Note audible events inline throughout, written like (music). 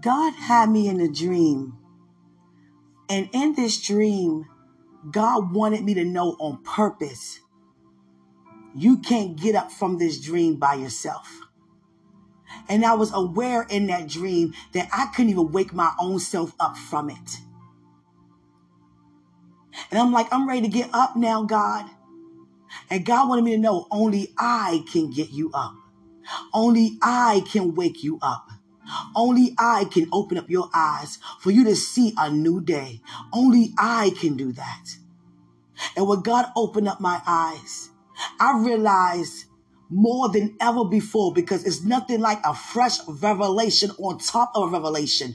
God had me in a dream. And in this dream, God wanted me to know on purpose you can't get up from this dream by yourself. And I was aware in that dream that I couldn't even wake my own self up from it. And I'm like, I'm ready to get up now, God. And God wanted me to know only I can get you up. Only I can wake you up. Only I can open up your eyes for you to see a new day. Only I can do that. And when God opened up my eyes, I realized more than ever before because it's nothing like a fresh revelation on top of a revelation.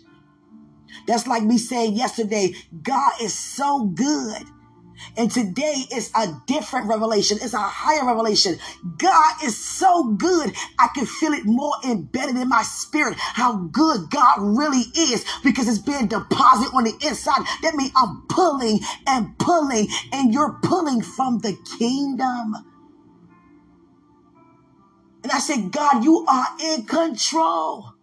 That's like me saying yesterday, God is so good. And today is a different revelation. It's a higher revelation. God is so good. I can feel it more embedded in my spirit how good God really is because it's being deposited on the inside. That means I'm pulling and pulling and you're pulling from the kingdom. And I said, God, you are in control.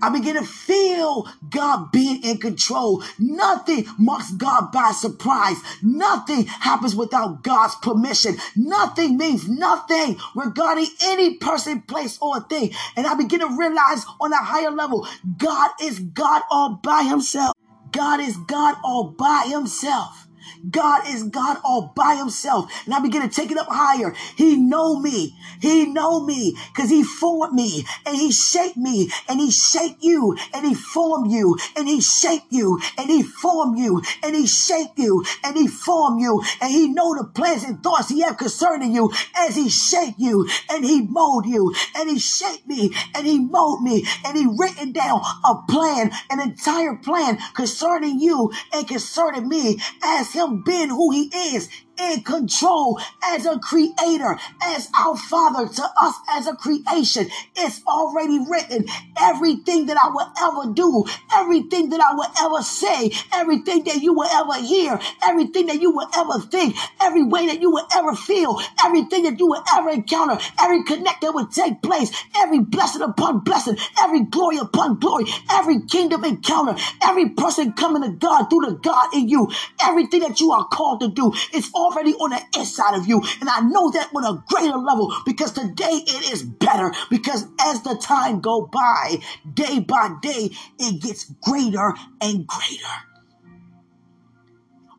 I begin to feel God being in control. Nothing marks God by surprise. Nothing happens without God's permission. Nothing means nothing regarding any person, place, or thing. And I begin to realize on a higher level, God is God all by himself. God is God all by himself. God is God all by himself. And I begin to take it up higher. He know me. He know me because he formed me and he shaped me and he shaped you and he formed you and he shaped you and he formed you and he shaped you and he formed you and he know the plans and thoughts he have concerning you as he shaped you and he mold you and he shaped me and he mold me and he written down a plan, an entire plan concerning you and concerning me as him being who he is in control as a creator, as our father to us as a creation. It's already written. Everything that I will ever do, everything that I will ever say, everything that you will ever hear, everything that you will ever think, every way that you will ever feel, everything that you will ever encounter, every connect that will take place, every blessing upon blessing, every glory upon glory, every kingdom encounter, every person coming to God through the God in you, everything that you are called to do, it's all already on the inside of you. And I know that on a greater level because today it is better because as the time go by, day by day, it gets greater and greater.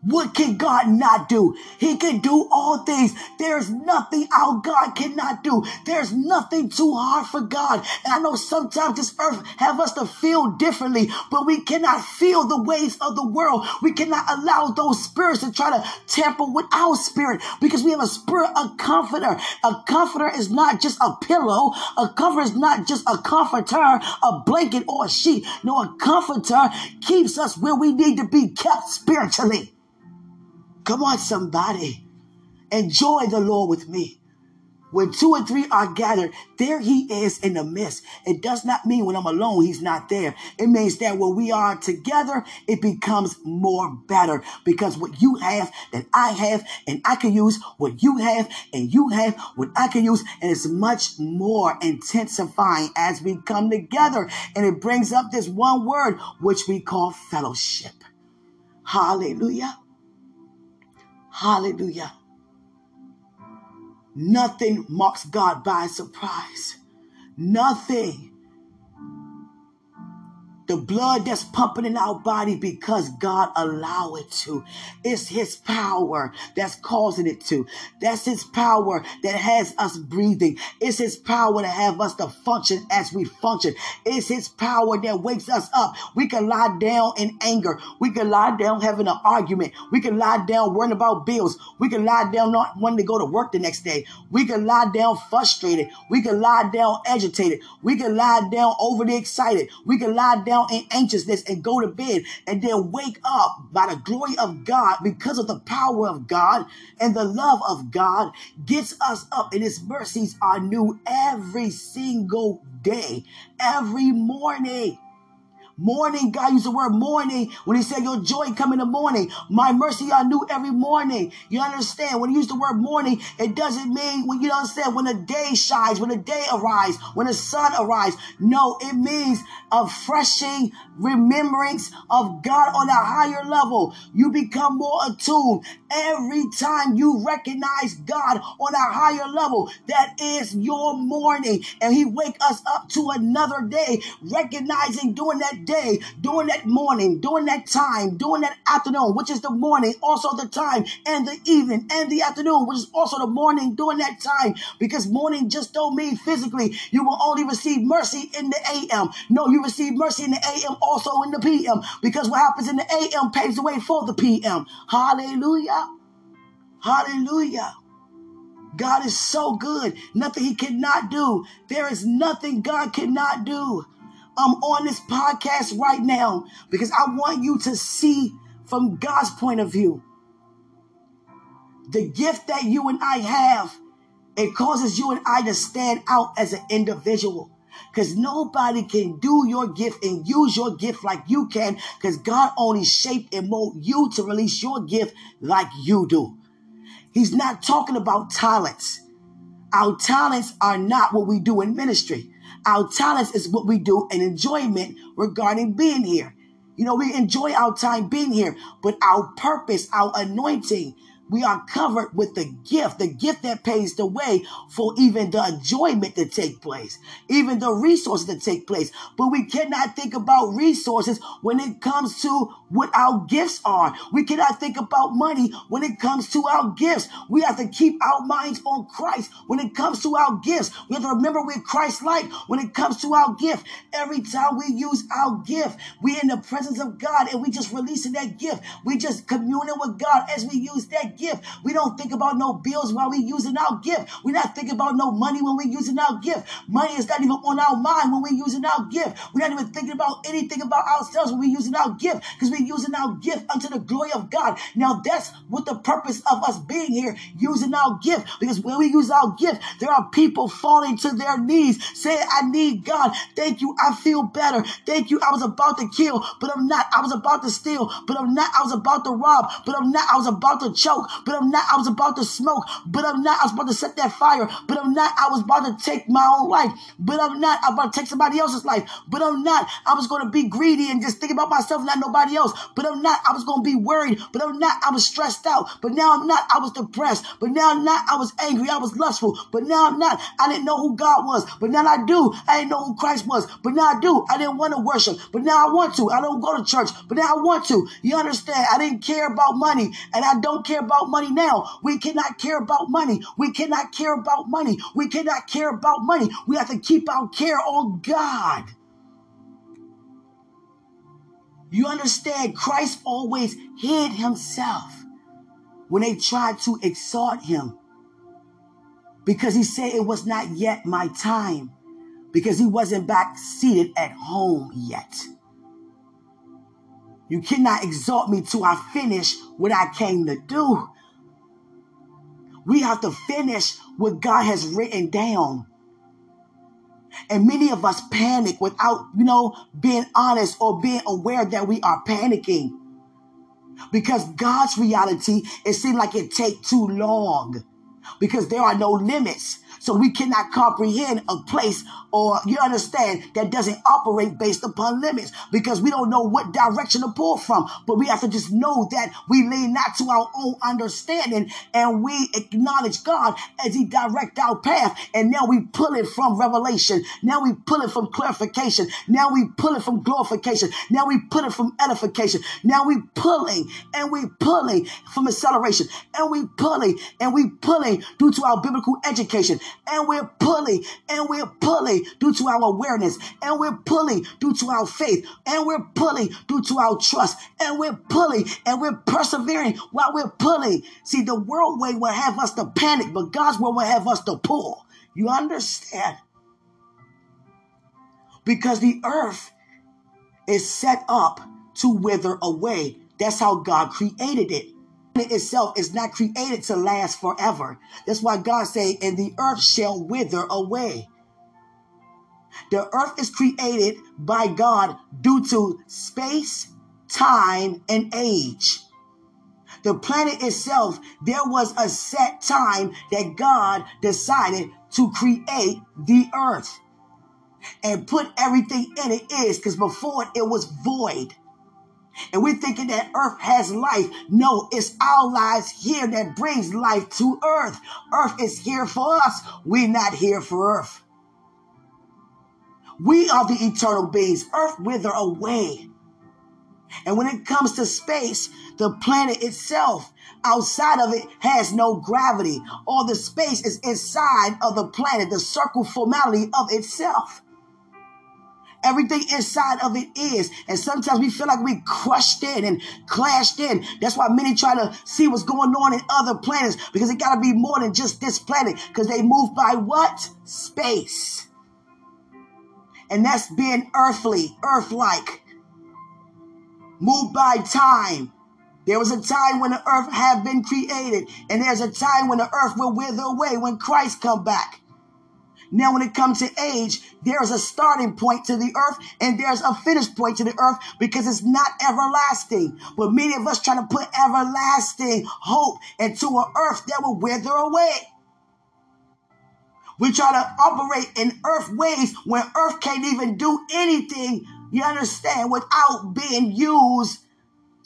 What can God not do? He can do all things. There's nothing our God cannot do. There's nothing too hard for God. And I know sometimes this earth have us to feel differently, but we cannot feel the ways of the world. We cannot allow those spirits to try to tamper with our spirit because we have a spirit, a comforter. A comforter is not just a pillow. A comforter is not just a comforter, a blanket or a sheet. No, a comforter keeps us where we need to be kept spiritually. Come on, somebody. Enjoy the Lord with me. When two or three are gathered, there he is in the midst. It does not mean when I'm alone, he's not there. It means that when we are together, it becomes more better because what you have that I have and I can use what you have and you have what I can use. And it's much more intensifying as we come together. And it brings up this one word, which we call fellowship. Hallelujah. Hallelujah. Nothing marks God by surprise. Nothing the blood that's pumping in our body because God allow it to. It's his power that's causing it to. That's his power that has us breathing. It's his power to have us to function as we function. It's his power that wakes us up. We can lie down in anger. We can lie down having an argument. We can lie down worrying about bills. We can lie down not wanting to go to work the next day. We can lie down frustrated. We can lie down agitated. We can lie down overly excited. We can lie down down in anxiousness and go to bed and then wake up by the glory of God because of the power of God and the love of God gets us up and his mercies are new every single day, every morning. Morning, God used the word morning when he said your joy come in the morning. My mercy I knew every morning. You understand? When he used the word morning, it doesn't mean when you don't understand when the day shines, when the day arises, when the sun arises. No, it means a freshing remembrance of God on a higher level. You become more attuned every time you recognize God on a higher level. That is your morning. And he wake us up to another day, recognizing during that day, during that morning, during that time, during that afternoon, which is the morning, also the time, and the evening, and the afternoon, which is also the morning during that time. Because morning just don't mean physically you will only receive mercy in the AM. No, you receive mercy in the AM, also in the PM. Because what happens in the AM paves the way for the PM. Hallelujah. Hallelujah. God is so good. Nothing he cannot do. There is nothing God cannot do. I'm on this podcast right now because I want you to see from God's point of view. The gift that you and I have, it causes you and I to stand out as an individual. Because nobody can do your gift and use your gift like you can. Because God only shaped and molded you to release your gift like you do. He's not talking about talents. Our talents are not what we do in ministry. Our talents is what we do and enjoyment regarding being here. You know, we enjoy our time being here, but our purpose, our anointing, we are covered with the gift, the gift that pays the way for even the enjoyment to take place, even the resources to take place. But we cannot think about resources when it comes to what our gifts are. We cannot think about money when it comes to our gifts. We have to keep our minds on Christ when it comes to our gifts. We have to remember we're Christ like when it comes to our gift. Every time we use our gift, we're in the presence of God and we just releasing that gift. We just communing with God as we use that gift. We don't think about no bills while we using our gift. We're not thinking about no money when we're using our gift. Money is not even on our mind when we're using our gift. We're not even thinking about anything about ourselves when we're using our gift because we're using our gift unto the glory of God. Now that's what the purpose of us being here, using our gift. Because when we use our gift, there are people falling to their knees saying, I need God. Thank you. I feel better. Thank you. I was about to kill, but I'm not. I was about to steal, but I'm not. I was about to rob, but I'm not. I was about to choke but I'm not. I was about to smoke, but I'm not. I was about to set that fire, but I'm not. I was about to take my own life, but I'm not. I'm about to take somebody else's life, but I'm not. I was going to be greedy and just think about myself, not nobody else, but I'm not. I was going to be worried, but I'm not. I was stressed out, but now I'm not. I was depressed, but now I'm not. I was angry. I was lustful, but now I'm not. I didn't know who God was, but now I do. I didn't know who Christ was, but now I do. I didn't want to worship, but now I want to. I don't go to church, but now I want to. You understand? I didn't care about money, and I don't care about money now. We cannot care about money. We cannot care about money. We cannot care about money. We have to keep our care on God. You understand? Christ always hid himself when they tried to exalt him because he said it was not yet my time because he wasn't back seated at home yet. You cannot exalt me till I finish what I came to do. We have to finish what God has written down. And many of us panic without, you know, being honest or being aware that we are panicking. Because God's reality, it seems like it takes too long. Because there are no limits. So we cannot comprehend a place or you understand that doesn't operate based upon limits because we don't know what direction to pull from. But we have to just know that we lean not to our own understanding and we acknowledge God as He direct our path. And now we pull it from revelation. Now we pull it from clarification. Now we pull it from glorification. Now we pull it from edification. Now we pulling and we pulling from acceleration and we pulling and we pulling due to our biblical education and we're pulling and we're pulling due to our awareness and we're pulling due to our faith and we're pulling due to our trust and we're pulling and we're persevering while we're pulling. See, the world way will have us to panic, but God's way will have us to pull. You understand? Because the earth is set up to wither away. That's how God created it itself is not created to last forever. That's why God said, and the earth shall wither away. The earth is created by God due to space, time, and age. The planet itself, there was a set time that God decided to create the earth and put everything in it is because before it was void. And we're thinking that earth has life. No, it's our lives here that brings life to earth. Earth is here for us. We're not here for earth. We are the eternal beings. Earth wither away. And when it comes to space, the planet itself, outside of it, has no gravity. All the space is inside of the planet, the circle formality of itself. Everything inside of it is. And sometimes we feel like we crushed in and clashed in. That's why many try to see what's going on in other planets because it got to be more than just this planet because they move by what? Space. And that's being earthly, earth like. Moved by time. There was a time when the earth had been created, and there's a time when the earth will wither away when Christ come back. Now, when it comes to age, there's a starting point to the earth and there's a finish point to the earth because it's not everlasting. But many of us trying to put everlasting hope into an earth that will wither away. We try to operate in earth ways when earth can't even do anything, you understand, without being used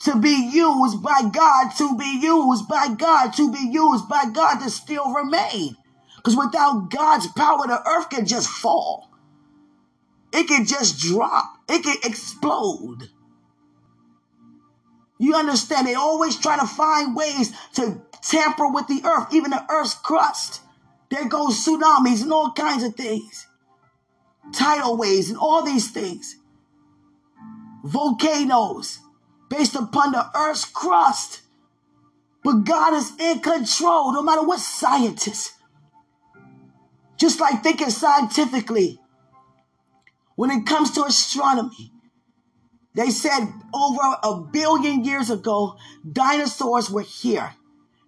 to be used by God, to be used by God, to be used by God to still remain. Because without God's power, the earth can just fall. It can just drop. It can explode. You understand? They always try to find ways to tamper with the earth, even the earth's crust. There goes tsunamis and all kinds of things. Tidal waves and all these things. Volcanoes based upon the earth's crust. But God is in control no matter what scientists just like thinking scientifically, when it comes to astronomy, they said over a billion years ago, dinosaurs were here.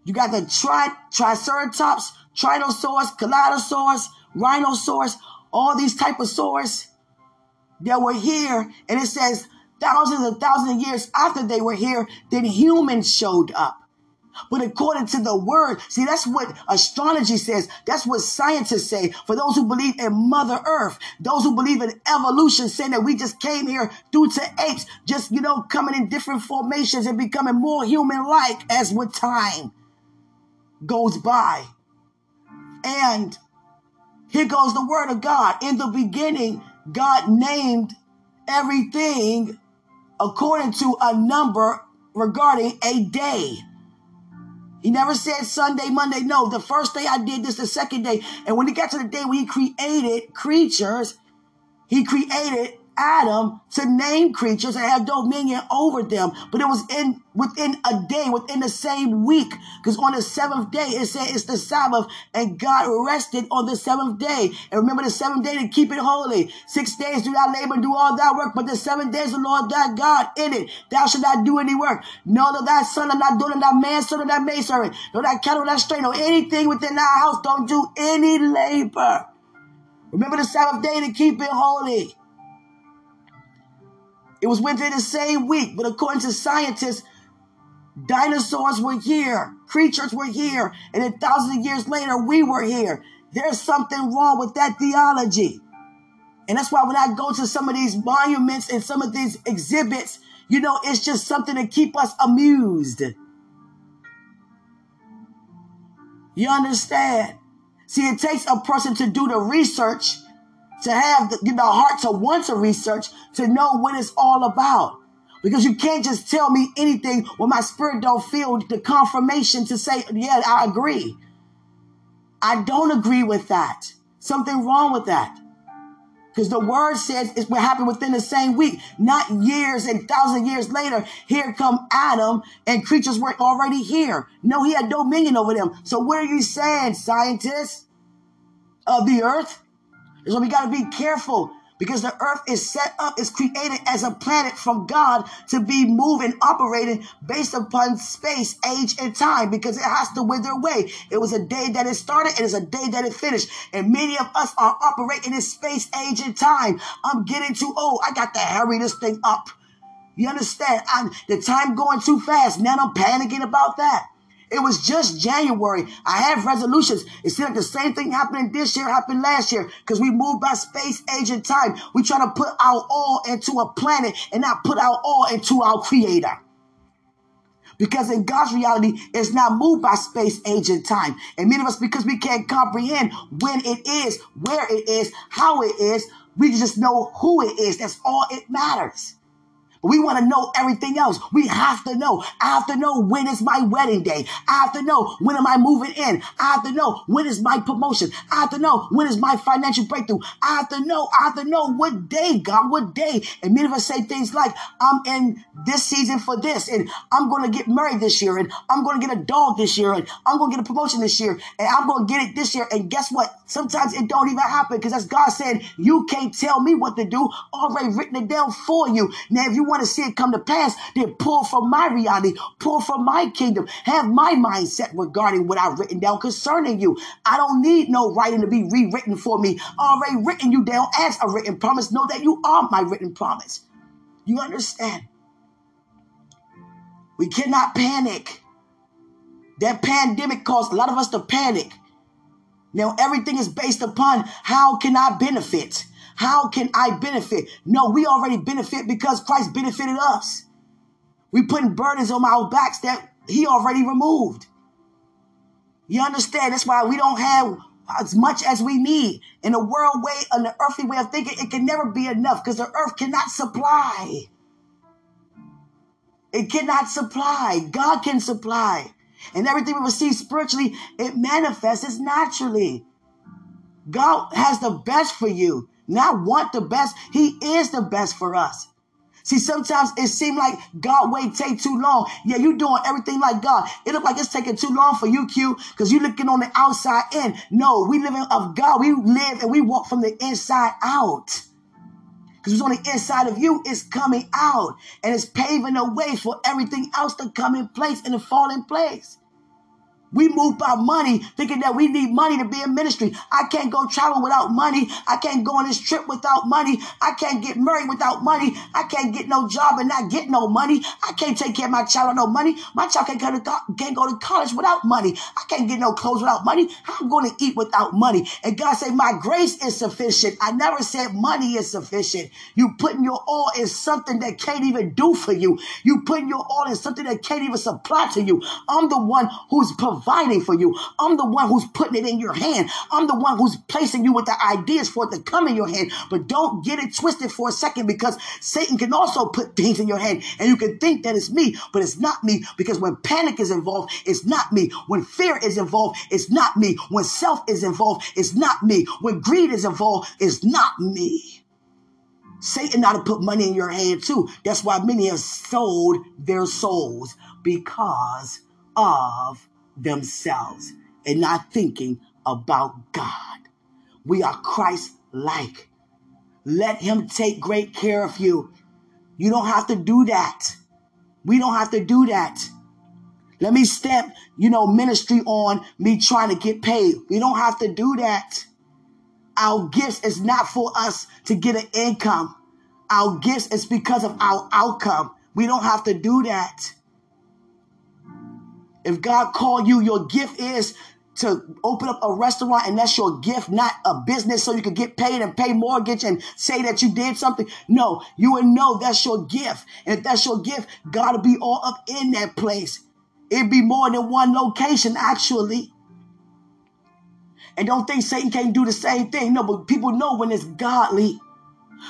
You got the tri- Triceratops, Tyrannosaurus, Kaleidosauros, Rhinosaurs, all these type of saurs that were here. And it says thousands and thousands of years after they were here, then humans showed up. But according to the word, see, that's what astrology says. That's what scientists say. For those who believe in Mother Earth, those who believe in evolution, saying that we just came here due to apes, just, you know, coming in different formations and becoming more human like as with time goes by. And here goes the word of God. In the beginning, God named everything according to a number regarding a day. He never said Sunday, Monday. No, the first day I did this, the second day. And when he got to the day when he created creatures, he created Adam to name creatures and have dominion over them. But it was in within a day, within the same week. Because on the seventh day, it said it's the Sabbath, and God rested on the seventh day. And remember the seventh day to keep it holy. Six days do thou labor, and do all thy work, but the seventh days the Lord thy God in it. Thou shalt not do any work. Nor that thy son, or not daughter, thy man, son, or thy maidservant, nor thy cattle, thy strain, or anything within thy house. Don't do any labor. Remember the Sabbath day to keep it holy. It was within the same week, but according to scientists, dinosaurs were here, creatures were here, and then thousands of years later, we were here. There's something wrong with that theology. And that's why when I go to some of these monuments and some of these exhibits, you know, it's just something to keep us amused. You understand? See, it takes a person to do the research to have the, the heart to want to research, to know what it's all about. Because you can't just tell me anything when my spirit don't feel the confirmation to say, yeah, I agree. I don't agree with that. Something wrong with that. Because the word says it will happen within the same week, not years and thousand years later. Here come Adam and creatures were already here. No, he had dominion over them. So what are you saying, scientists of the earth? So we got to be careful because the earth is set up, is created as a planet from God to be moving, operating based upon space, age, and time because it has to wither away. It was a day that it started, and it is a day that it finished. And many of us are operating in space, age, and time. I'm getting too old. I got to hurry this thing up. You understand? I'm, the time going too fast. Now I'm panicking about that. It was just January. I have resolutions. It seems like the same thing happening this year happened last year because we moved by space, age, and time. We try to put our all into a planet and not put our all into our creator. Because in God's reality, it's not moved by space, age, and time. And many of us, because we can't comprehend when it is, where it is, how it is, we just know who it is. That's all it matters. We want to know everything else. We have to know. I have to know when is my wedding day. I have to know when am I moving in. I have to know when is my promotion. I have to know when is my financial breakthrough. I have to know. I have to know what day, God, what day. And many of us say things like, I'm in this season for this, and I'm going to get married this year, and I'm going to get a dog this year, and I'm going to get a promotion this year, and I'm going to get it this year. And guess what? Sometimes it don't even happen because that's God saying, you can't tell me what to do. Already written it down for you. Now, if you want to see it come to pass, then pull from my reality, pull from my kingdom, have my mindset regarding what I've written down concerning you. I don't need no writing to be rewritten for me. Already written you down as a written promise. Know that you are my written promise. You understand? We cannot panic. That pandemic caused a lot of us to panic. Now everything is based upon how can I benefit? How can I benefit? No, we already benefit because Christ benefited us. We putting burdens on our backs that he already removed. You understand? That's why we don't have as much as we need. In the world way, in the earthly way of thinking, it can never be enough because the earth cannot supply. It cannot supply. God can supply. And everything we receive spiritually, it manifests naturally. God has the best for you not want the best. He is the best for us. See, sometimes it seems like God wait take too long. Yeah, you doing everything like God. It look like it's taking too long for you, Q, because you looking on the outside in. No, we living of God. We live and we walk from the inside out. Because what's on the inside of you is coming out and it's paving the way for everything else to come in place and to fall in place. We move by money, thinking that we need money to be in ministry. I can't go travel without money. I can't go on this trip without money. I can't get married without money. I can't get no job and not get no money. I can't take care of my child with no money. My child can't go to, can't go to college without money. I can't get no clothes without money. I'm going to eat without money. And God said, my grace is sufficient. I never said money is sufficient. You putting your all in something that can't even do for you. You putting your all in something that can't even supply to you. I'm the one who's providing providing for you. I'm the one who's putting it in your hand. I'm the one who's placing you with the ideas for it to come in your hand. But don't get it twisted for a second because Satan can also put things in your hand and you can think that it's me, but it's not me because when panic is involved, it's not me. When fear is involved, it's not me. When self is involved, it's not me. When greed is involved, it's not me. Satan ought to put money in your hand too. That's why many have sold their souls because of themselves and not thinking about God. We are Christ like. Let Him take great care of you. You don't have to do that. We don't have to do that. Let me stamp, you know, ministry on me trying to get paid. We don't have to do that. Our gifts is not for us to get an income. Our gifts is because of our outcome. We don't have to do that. If God called you, your gift is to open up a restaurant and that's your gift, not a business so you can get paid and pay mortgage and say that you did something. No, you would know that's your gift. And if that's your gift, God will be all up in that place. It'd be more than one location, actually. And don't think Satan can't do the same thing. No, but people know when it's godly.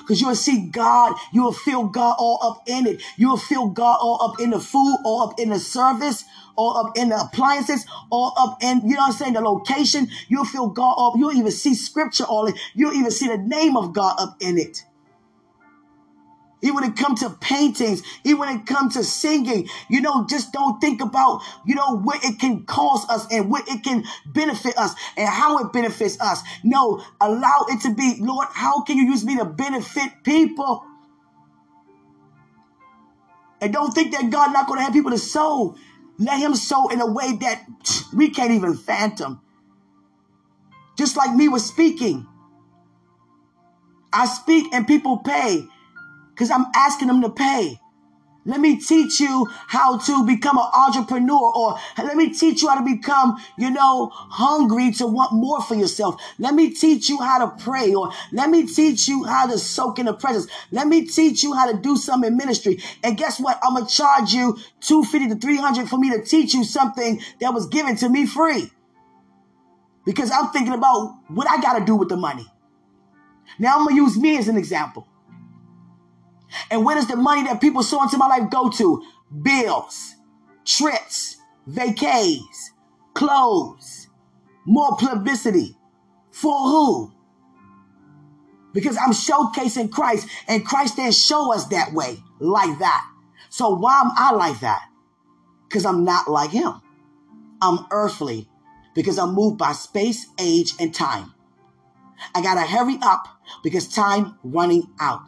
Because you'll see God, you'll feel God all up in it. You'll feel God all up in the food, all up in the service, all up in the appliances, all up in, you know what I'm saying, the location. You'll feel God up. You'll even see scripture all in. You'll even see the name of God up in it. Even when it comes to paintings, even when it comes to singing, you know, just don't think about, you know, what it can cost us and what it can benefit us and how it benefits us. No, allow it to be, Lord, how can you use me to benefit people? And don't think that God not going to have people to sow. Let him sow in a way that (sniffs) we can't even phantom. Just like me was speaking. I speak and people pay because I'm asking them to pay. Let me teach you how to become an entrepreneur or let me teach you how to become, you know, hungry to want more for yourself. Let me teach you how to pray or let me teach you how to soak in the presence. Let me teach you how to do something in ministry. And guess what? I'm going to charge you 250 to 300 for me to teach you something that was given to me free. Because I'm thinking about what I got to do with the money. Now I'm going to use me as an example. And where does the money that people sow into my life go to? Bills, trips, vacays, clothes, more publicity. For who? Because I'm showcasing Christ and Christ didn't show us that way, like that. So why am I like that? Because I'm not like him. I'm earthly because I'm moved by space, age, and time. I gotta hurry up because time running out.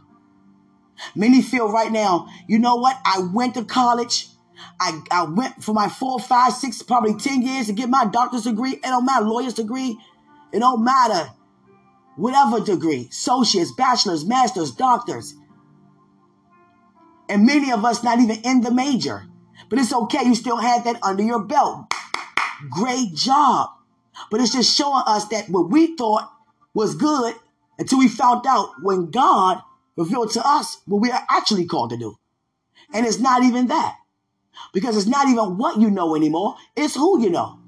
Many feel right now, you know what? I went to college. I, I went for my four, five, six, probably 10 years to get my doctor's degree. It don't matter, lawyer's degree. It don't matter. Whatever degree, associates, bachelors, masters, doctors. And many of us not even in the major. But it's okay. You still had that under your belt. Great job. But it's just showing us that what we thought was good until we found out when God revealed to us what we are actually called to do. And it's not even that. Because it's not even what you know anymore, it's who you know.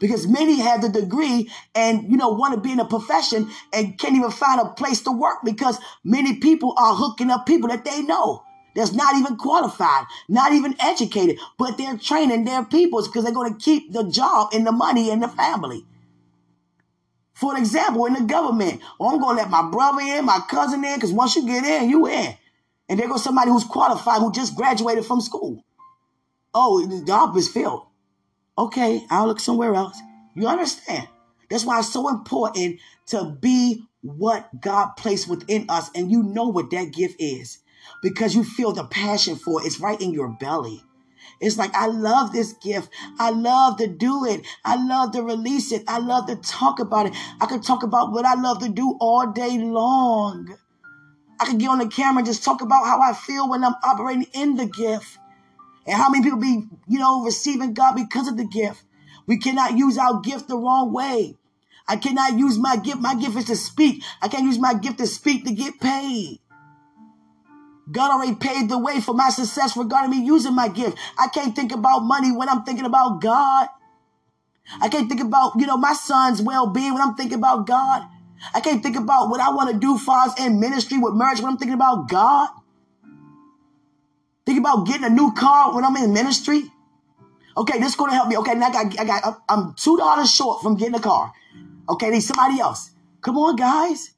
Because many have the degree and, you know, want to be in a profession and can't even find a place to work because many people are hooking up people that they know that's not even qualified, not even educated, but they're training their peoples because they're going to keep the job and the money and the family. For example, in the government, oh, I'm going to let my brother in, my cousin in, because once you get in, you in. And there goes somebody who's qualified who just graduated from school. Oh, the job is filled. Okay, I'll look somewhere else. You understand? That's why it's so important to be what God placed within us, and you know what that gift is because you feel the passion for it. It's right in your belly. It's like, I love this gift. I love to do it. I love to release it. I love to talk about it. I could talk about what I love to do all day long. I could get on the camera and just talk about how I feel when I'm operating in the gift and how many people be, you know, receiving God because of the gift. We cannot use our gift the wrong way. I cannot use my gift. My gift is to speak. I can't use my gift to speak to get paid. God already paved the way for my success regarding me using my gift. I can't think about money when I'm thinking about God. I can't think about, you know, my son's well-being when I'm thinking about God. I can't think about what I want to do for us in ministry with marriage when I'm thinking about God. Think about getting a new car when I'm in ministry. Okay, this is going to help me. Okay, now I got, I got, I'm two dollars short from getting a car. Okay, need somebody else. Come on, guys.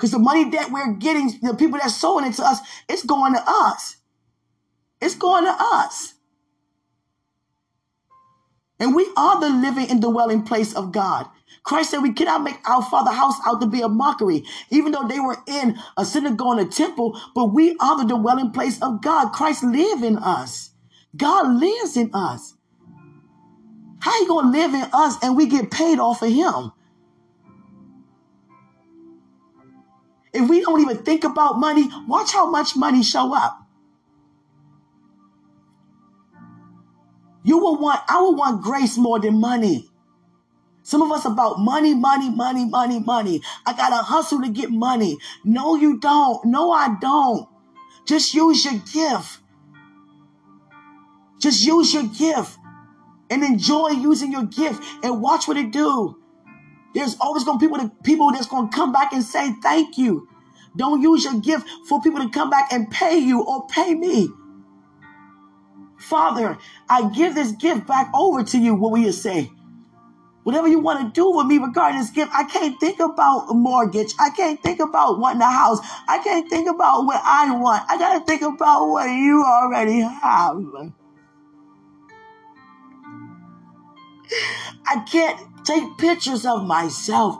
Because the money that we're getting, the people that's sowing it to us, it's going to us. It's going to us. And we are the living and dwelling place of God. Christ said we cannot make our Father house out to be a mockery, even though they were in a synagogue and a temple, but we are the dwelling place of God. Christ lives in us. God lives in us. How you gonna live in us and we get paid off of him? If we don't even think about money, watch how much money show up. You will want, I will want grace more than money. Some of us about money, money, money, money, money. I gotta hustle to get money. No, you don't. No, I don't. Just use your gift. Just use your gift and enjoy using your gift and watch what it do. There's always going to be people, people that's going to come back and say thank you. Don't use your gift for people to come back and pay you or pay me. Father, I give this gift back over to you. What will you say? Whatever you want to do with me regarding this gift, I can't think about a mortgage. I can't think about wanting a house. I can't think about what I want. I got to think about what you already have. I can't take pictures of myself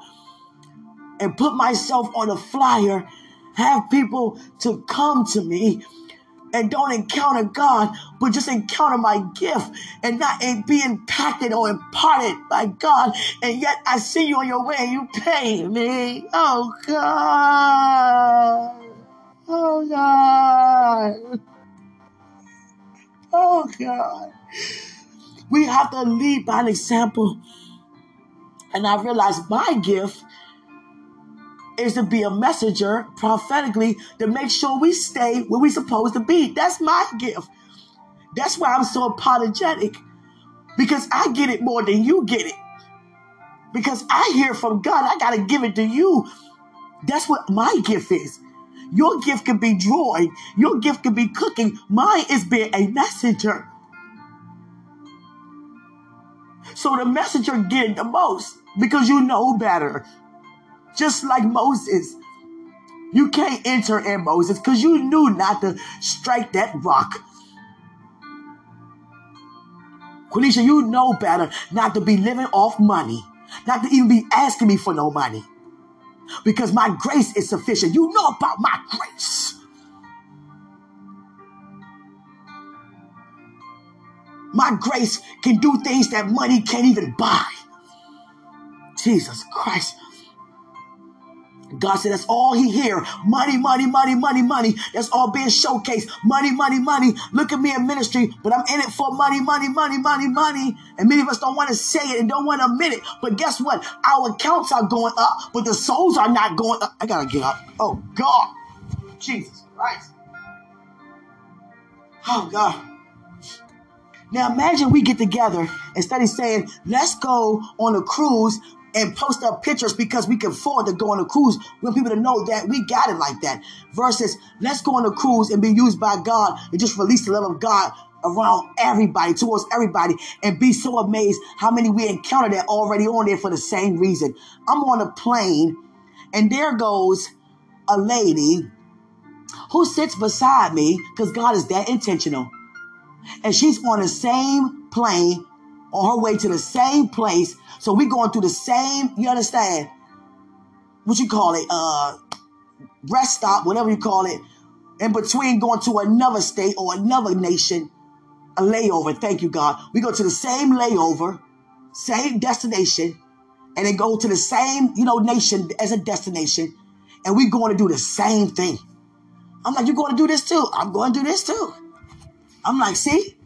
and put myself on a flyer, have people to come to me and don't encounter God, but just encounter my gift and not be impacted or imparted by God. And yet I see you on your way and you pay me. Oh God. Oh God. Oh God. We have to lead by an example. And I realized my gift is to be a messenger prophetically to make sure we stay where we're supposed to be. That's my gift. That's why I'm so apologetic because I get it more than you get it. Because I hear from God, I got to give it to you. That's what my gift is. Your gift could be drawing, your gift could be cooking. Mine is being a messenger. So the messenger get the most because you know better just like Moses. You can't enter in Moses because you knew not to strike that rock. Quinneisha, you know better not to be living off money, not to even be asking me for no money. Because my grace is sufficient. You know about my grace. My grace can do things that money can't even buy. Jesus Christ. God said that's all he hear. Money, money, money, money, money. That's all being showcased. Money, money, money. Look at me in ministry, but I'm in it for money, money, money, money, money. And many of us don't want to say it and don't want to admit it. But guess what? Our accounts are going up, but the souls are not going up. I gotta get up. Oh God. Jesus Christ. Oh God. Now imagine we get together instead of saying, let's go on a cruise and post up pictures because we can afford to go on a cruise. We want people to know that we got it like that. Versus, let's go on a cruise and be used by God and just release the love of God around everybody, towards everybody, and be so amazed how many we encounter that already on there for the same reason. I'm on a plane, and there goes a lady who sits beside me because God is that intentional. And she's on the same plane on her way to the same place so we going through the same, you understand? What you call it? Uh rest stop, whatever you call it, in between going to another state or another nation, a layover. Thank you, God. We go to the same layover, same destination, and then go to the same, you know, nation as a destination, and we going to do the same thing. I'm like, you're going to do this too. I'm going to do this too. I'm like, see?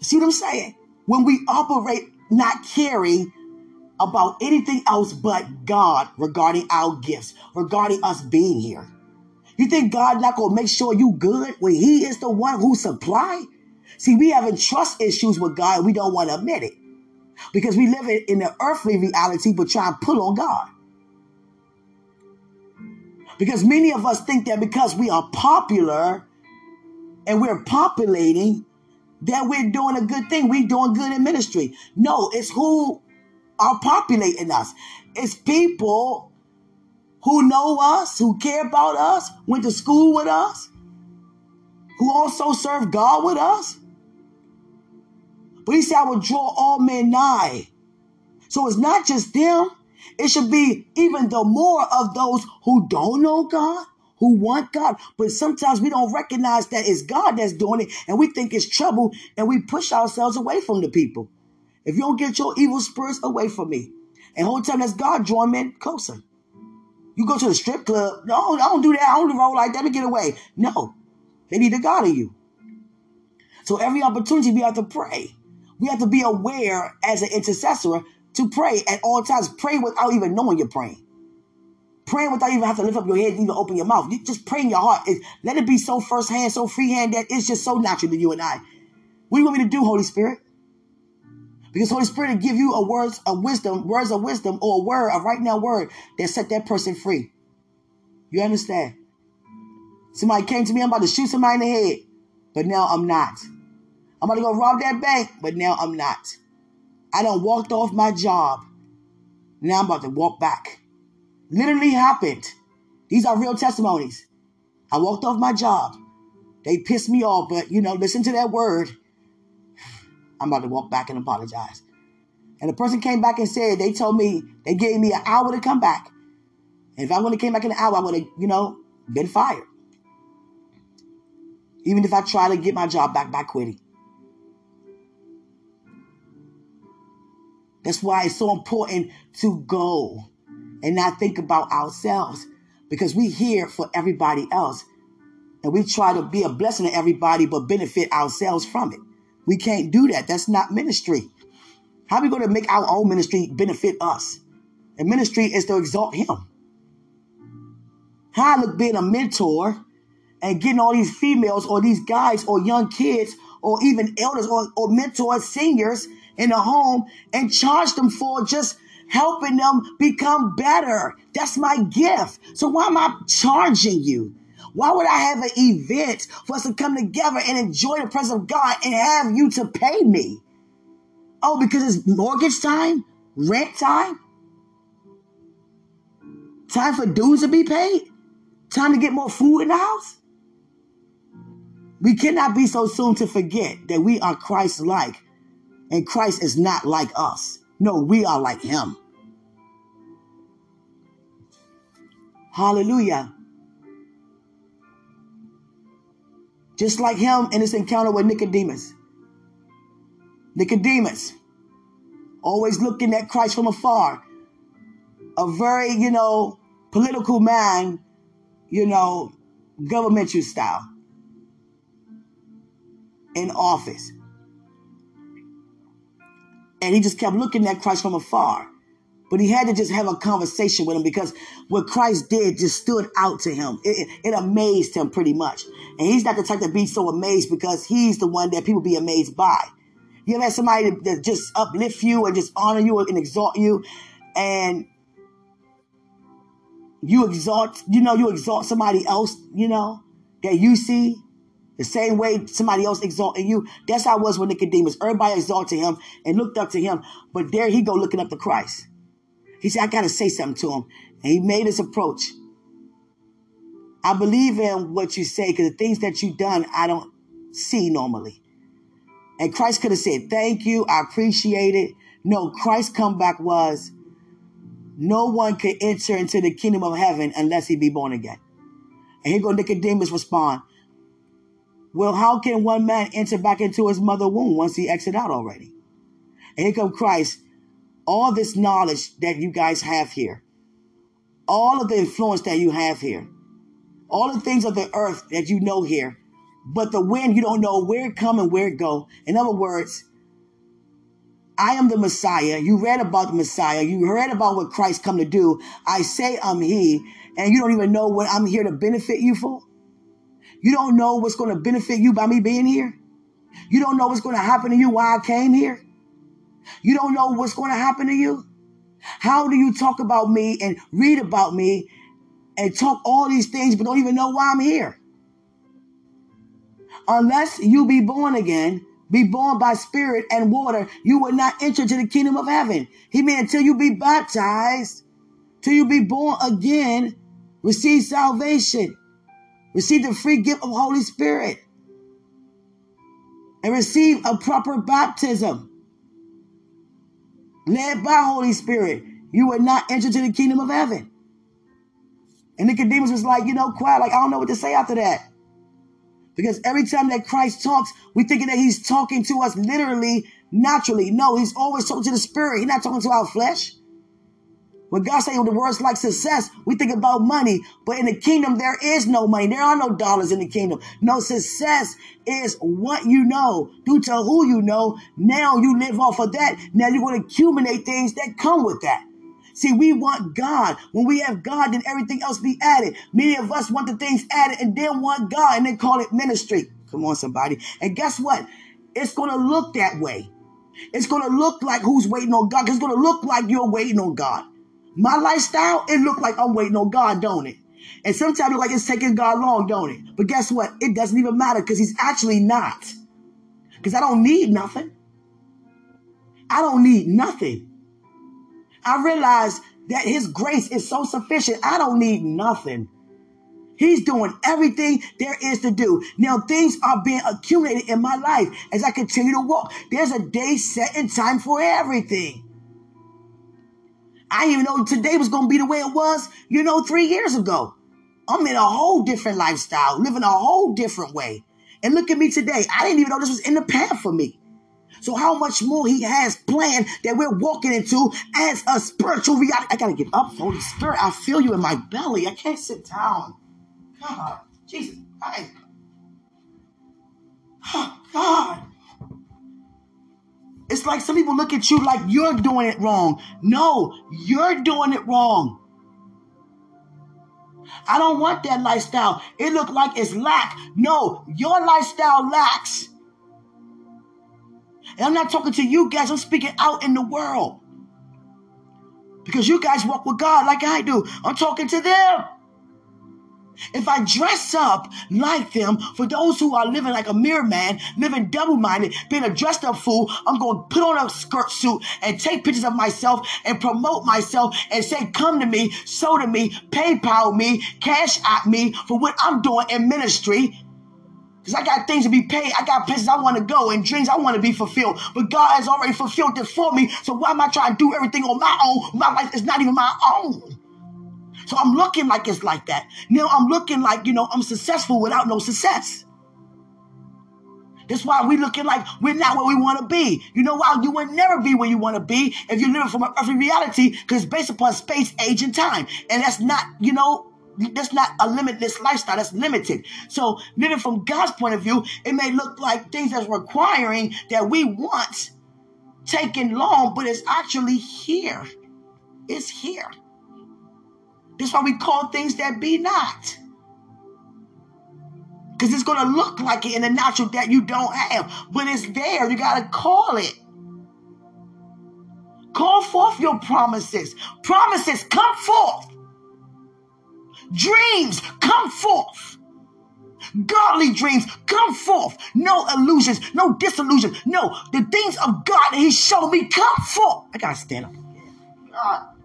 See what I'm saying? When we operate not caring about anything else but God regarding our gifts, regarding us being here. You think God not gonna make sure you good when He is the one who supply? See, we having trust issues with God. We don't want to admit it because we live in the earthly reality, but try and pull on God. Because many of us think that because we are popular and we're populating, that we're doing a good thing. We're doing good in ministry. No, it's who are populating us. It's people who know us, who care about us, went to school with us, who also serve God with us. But he said, I will draw all men nigh. So it's not just them. It should be even the more of those who don't know God, who want God. But sometimes we don't recognize that it's God that's doing it and we think it's trouble and we push ourselves away from the people. If you don't get your evil spirits away from me, and whole time that's God drawing men closer. You go to the strip club. No, I don't do that. I don't roll like that to get away. No, they need the God of you. So every opportunity we have to pray. We have to be aware as an intercessor to pray at all times. Pray without even knowing you're praying. Praying without even having to lift up your head and even open your mouth. You just pray in your heart. It, let it be so firsthand, so freehand that it's just so natural to you and I. What do you want me to do, Holy Spirit? Because Holy Spirit will give you a words of wisdom, words of wisdom, or a word, a right now word that set that person free. You understand? Somebody came to me, I'm about to shoot somebody in the head, but now I'm not. I'm about to go rob that bank, but now I'm not. I done walked off my job. Now I'm about to walk back. Literally happened. These are real testimonies. I walked off my job. They pissed me off, but you know, listen to that word. (sighs) I'm about to walk back and apologize. And the person came back and said, they told me, they gave me an hour to come back. And if I would have came back in an hour, I would have, you know, been fired. Even if I try to get my job back by quitting. That's why it's so important to go and not think about ourselves because we here for everybody else. And we try to be a blessing to everybody but benefit ourselves from it. We can't do that. That's not ministry. How are we going to make our own ministry benefit us? And ministry is to exalt him. How I look being a mentor and getting all these females or these guys or young kids or even elders or, or mentors, seniors in the home and charge them for just helping them become better. That's my gift. So why am I charging you? Why would I have an event for us to come together and enjoy the presence of God and have you to pay me? Oh, because it's mortgage time? Rent time? Time for dues to be paid? Time to get more food in the house? We cannot be so soon to forget that we are Christ like, and Christ is not like us. No, we are like him. Hallelujah. Just like him in his encounter with Nicodemus. Nicodemus, always looking at Christ from afar. A very, you know, political man, you know, governmental style in office. And he just kept looking at Christ from afar. But he had to just have a conversation with him because what Christ did just stood out to him. It, it, amazed him pretty much. And he's not the type to be so amazed because he's the one that people be amazed by. You ever had somebody that just uplift you and just honor you and exalt you and you exalt, you know, you exalt somebody else, you know, that you see the same way somebody else exalting you. That's how it was with Nicodemus. Everybody exalted him and looked up to him. But there he go looking up to Christ. He said, I got to say something to him. And he made his approach. I believe in what you say because the things that you've done, I don't see normally. And Christ could have said, thank you. I appreciate it. No, Christ's comeback was, no one can enter into the kingdom of heaven unless he be born again. And here go Nicodemus respond, well, how can one man enter back into his mother womb once he exit out already? And here come Christ all this knowledge that you guys have here, all of the influence that you have here, all the things of the earth that you know here, but the wind, you don't know where it come and where it go. In other words, I am the Messiah. You read about the Messiah. You read about what Christ come to do. I say I'm he, and you don't even know what I'm here to benefit you for. You don't know what's going to benefit you by me being here. You don't know what's going to happen to you why I came here. You don't know what's going to happen to you? How do you talk about me and read about me and talk all these things but don't even know why I'm here? Unless you be born again, be born by spirit and water, you will not enter to the kingdom of heaven. He mean until you be baptized, till you be born again, receive salvation, receive the free gift of Holy Spirit, and receive a proper baptism led by Holy Spirit, you would not enter to the kingdom of heaven. And Nicodemus was like, you know, quiet, like, I don't know what to say after that. Because every time that Christ talks, we thinking that he's talking to us literally, naturally. No, he's always talking to the spirit. He's not talking to our flesh. When God saying the words like success, we think about money. But in the kingdom, there is no money. There are no dollars in the kingdom. No success is what you know due to who you know. Now you live off of that. Now you're going to accumulate things that come with that. See, we want God. When we have God, then everything else be added. Many of us want the things added and then want God and then call it ministry. Come on, somebody. And guess what? It's going to look that way. It's going to look like who's waiting on God. It's going to look like you're waiting on God. My lifestyle, it look like I'm waiting on God, don't it? And sometimes it like it's taking God long, don't it? But guess what? It doesn't even matter because he's actually not. Because I don't need nothing. I don't need nothing. I realize that his grace is so sufficient. I don't need nothing. He's doing everything there is to do. Now things are being accumulated in my life as I continue to walk. There's a day set in time for everything. I didn't even know today was going to be the way it was, you know, three years ago. I'm in a whole different lifestyle, living a whole different way. And look at me today. I didn't even know this was in the path for me. So how much more he has planned that we're walking into as a spiritual reality. I gotta get up, Holy Spirit. I feel you in my belly. I can't sit down. God, Jesus, I, oh, God. It's like some people look at you like you're doing it wrong. No, you're doing it wrong. I don't want that lifestyle. It look like it's lack. No, your lifestyle lacks. And I'm not talking to you guys, I'm speaking out in the world. Because you guys walk with God like I do. I'm talking to them. If I dress up like them, for those who are living like a mere man, living double minded, being a dressed up fool, I'm going to put on a skirt suit and take pictures of myself and promote myself and say, Come to me, sow to me, PayPal me, cash at me for what I'm doing in ministry. Because I got things to be paid. I got places I want to go and dreams I want to be fulfilled. But God has already fulfilled it for me. So why am I trying to do everything on my own? My life is not even my own. So I'm looking like it's like that. Now I'm looking like, you know, I'm successful without no success. That's why we looking like we're not where we want to be. You know why? You will never be where you want to be if you're living from an earthly reality because it's based upon space, age, and time. And that's not, you know, that's not a limitless lifestyle. That's limited. So living from God's point of view, it may look like things that's requiring that we want taking long, but it's actually here. It's here. That's why we call things that be not. Because it's going to look like it in the natural that you don't have. But it's there. You got to call it. Call forth your promises. Promises come forth. Dreams come forth. Godly dreams come forth. No illusions, no disillusion. No, the things of God that He showed me come forth. I gotta stand up. God.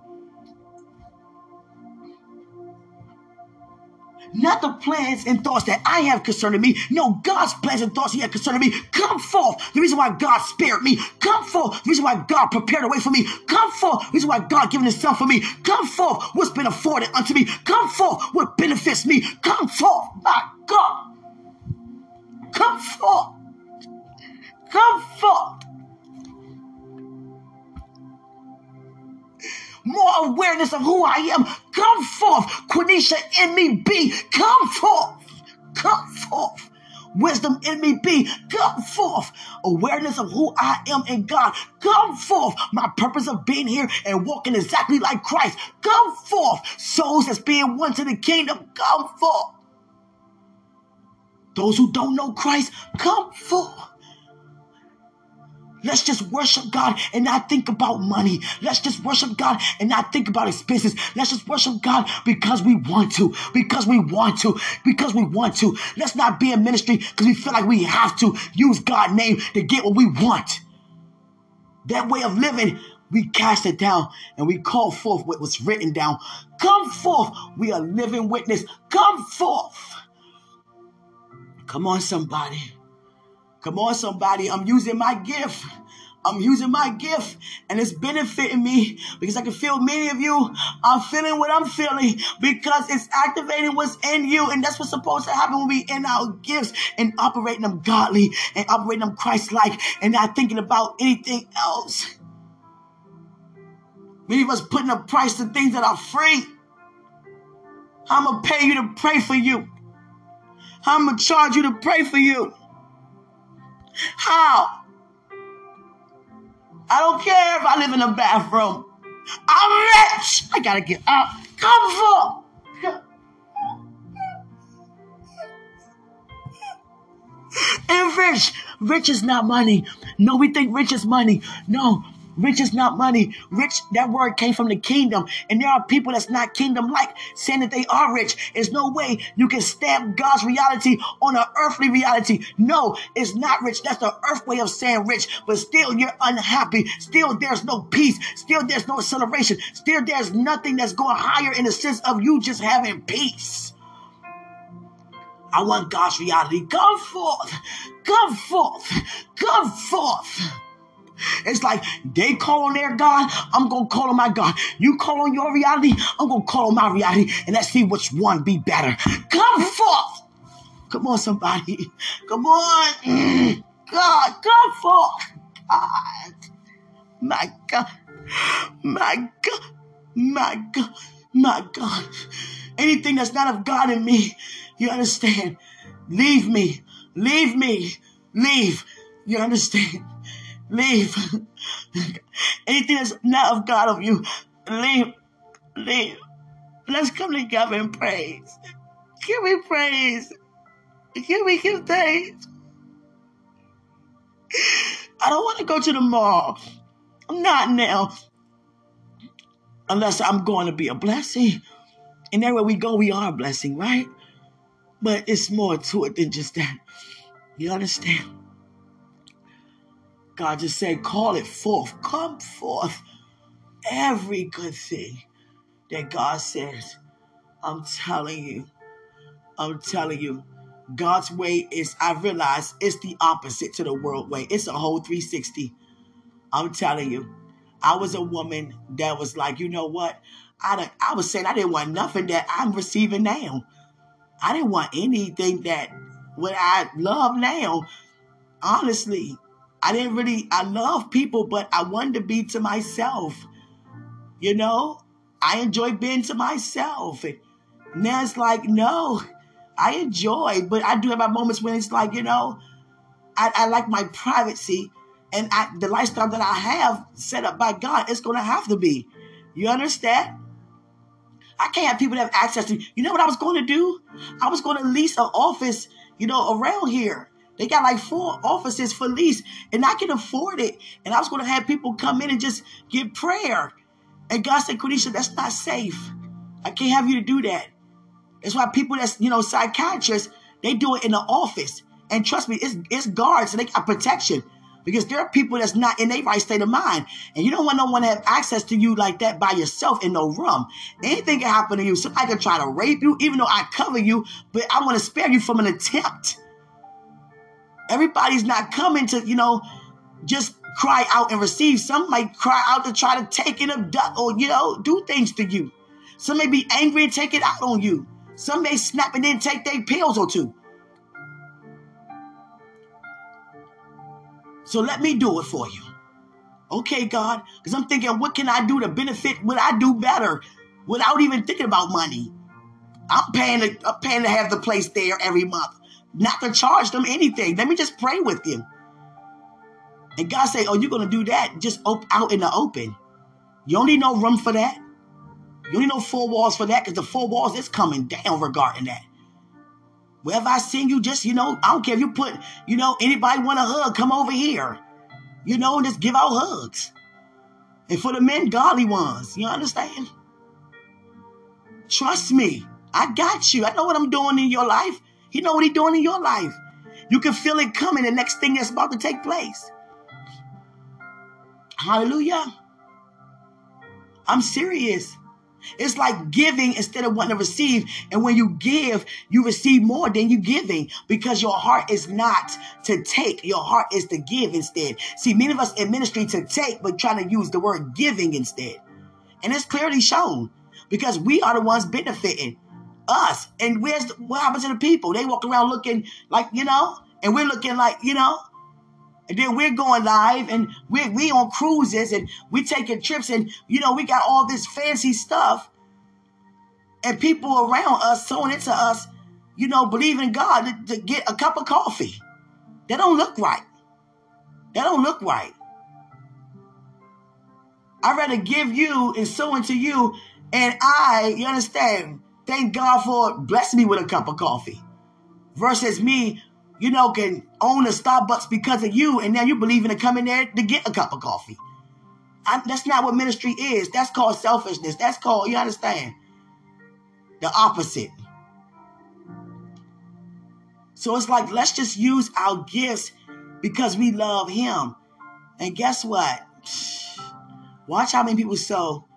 Not the plans and thoughts that I have concerning me. No, God's plans and thoughts He has concerning me. Come forth. The reason why God spared me. Come forth. The reason why God prepared a way for me. Come forth. The reason why God given Himself for me. Come forth. What's been afforded unto me. Come forth. What benefits me. Come forth. My God. Come forth. Come forth. More awareness of who I am. Come forth. Quinneisha in me be. Come forth. Come forth. Wisdom in me be. Come forth. Awareness of who I am in God. Come forth. My purpose of being here and walking exactly like Christ. Come forth. Souls that's being won to the kingdom. Come forth. Those who don't know Christ, come forth. Let's just worship God and not think about money. Let's just worship God and not think about expenses. Let's just worship God because we want to, because we want to, because we want to. Let's not be in ministry because we feel like we have to use God's name to get what we want. That way of living, we cast it down and we call forth what was written down. Come forth. We are living witness. Come forth. Come on, somebody. Come on, somebody. I'm using my gift. I'm using my gift and it's benefiting me because I can feel many of you are feeling what I'm feeling because it's activating what's in you. And that's what's supposed to happen when we in our gifts and operating them godly and operating them Christ-like and not thinking about anything else. Many of us putting a price to things that are free. I'm going to pay you to pray for you. I'm going to charge you to pray for you. How? I don't care if I live in a bathroom. I'm rich. I gotta get up. Come for. And rich. Rich is not money. No, we think rich is money. No, Rich is not money. Rich, that word came from the kingdom. And there are people that's not kingdom like saying that they are rich. There's no way you can stamp God's reality on an earthly reality. No, it's not rich. That's the earth way of saying rich. But still, you're unhappy. Still, there's no peace. Still, there's no celebration. Still, there's nothing that's going higher in the sense of you just having peace. I want God's reality. Come forth. Come forth. Come forth. It's like they call on their God, I'm gonna call on my God. You call on your reality, I'm gonna call on my reality, and let's see which one be better. Come forth. Come on, somebody. Come on. God, come forth. God. My God. My God. My God. My God. Anything that's not of God in me, you understand? Leave me. Leave me. Leave. You understand? Leave. (laughs) Anything that's not of God of you, leave. Leave. Let's come together and praise. Give me praise. Give me give thanks. I don't want to go to the mall. I'm not now. Unless I'm going to be a blessing. And everywhere we go, we are a blessing, right? But it's more to it than just that. You understand? God just said, call it forth. Come forth. Every good thing that God says. I'm telling you. I'm telling you. God's way is, I realize, it's the opposite to the world way. It's a whole 360. I'm telling you. I was a woman that was like, you know what? I, I was saying I didn't want nothing that I'm receiving now. I didn't want anything that what I love now. Honestly, I didn't really, I love people, but I wanted to be to myself. You know, I enjoy being to myself. And now it's like, no, I enjoy, but I do have my moments when it's like, you know, I, I like my privacy and I, the lifestyle that I have set up by God, it's going to have to be. You understand? I can't have people that have access to. You know what I was going to do? I was going to lease an office, you know, around here. They got like four offices for lease, and I can afford it. And I was going to have people come in and just get prayer. And God said, Quinneisha, that's not safe. I can't have you to do that. That's why people that's, you know, psychiatrists, they do it in the office. And trust me, it's, it's guards, and they got protection. Because there are people that's not in their right state of mind. And you don't want no one to have access to you like that by yourself in no room. Anything can happen to you. Somebody can try to rape you, even though I cover you, but I want to spare you from an attempt. Everybody's not coming to, you know, just cry out and receive. Some might cry out to try to take it abduct or, you know, do things to you. Some may be angry and take it out on you. Some may snap and then take their pills or two. So let me do it for you. Okay, God, because I'm thinking, what can I do to benefit what I do better without even thinking about money? I'm paying to, I'm paying to have the place there every month not to charge them anything. Let me just pray with them. And God say, oh, you're going to do that just op- out in the open. You don't need no room for that. You need no four walls for that because the four walls is coming down regarding that. Wherever I send you, just, you know, I don't care if you put, you know, anybody want a hug, come over here. You know, and just give out hugs. And for the men, godly ones. You understand? Trust me. I got you. I know what I'm doing in your life. He know what he's doing in your life. You can feel it coming, the next thing that's about to take place. Hallelujah. I'm serious. It's like giving instead of wanting to receive. And when you give, you receive more than you giving because your heart is not to take. Your heart is to give instead. See, many of us in ministry to take, but trying to use the word giving instead. And it's clearly shown because we are the ones benefiting us. And where's the, what happens to the people? They walk around looking like, you know, and we're looking like, you know, and then we're going live and we're we on cruises and we taking trips and you know we got all this fancy stuff and people around us sewing into us, you know, believing God to, to get a cup of coffee. That don't look right. That don't look right. I'd rather give you and sow into you, and I, you understand, Thank God for blessing me with a cup of coffee. Versus me, you know, can own a Starbucks because of you, and now you believe in in there to get a cup of coffee. I, that's not what ministry is. That's called selfishness. That's called, you understand? The opposite. So it's like, let's just use our gifts because we love Him. And guess what? Watch how many people sow.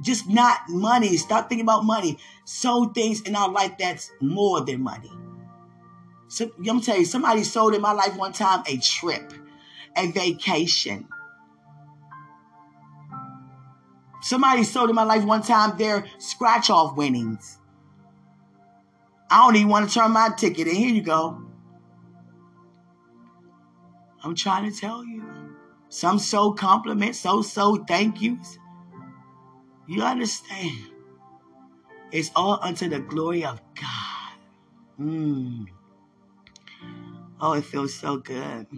Just not money. Stop thinking about money. Sow things in our life that's more than money. So, I'm gonna tell you, somebody sold in my life one time a trip, a vacation. Somebody sold in my life one time their scratch off winnings. I don't even want to turn my ticket in. Here you go. I'm trying to tell you. Some so compliments, so so thank yous. You understand? It's all unto the glory of God. Mm. Oh, it feels so good.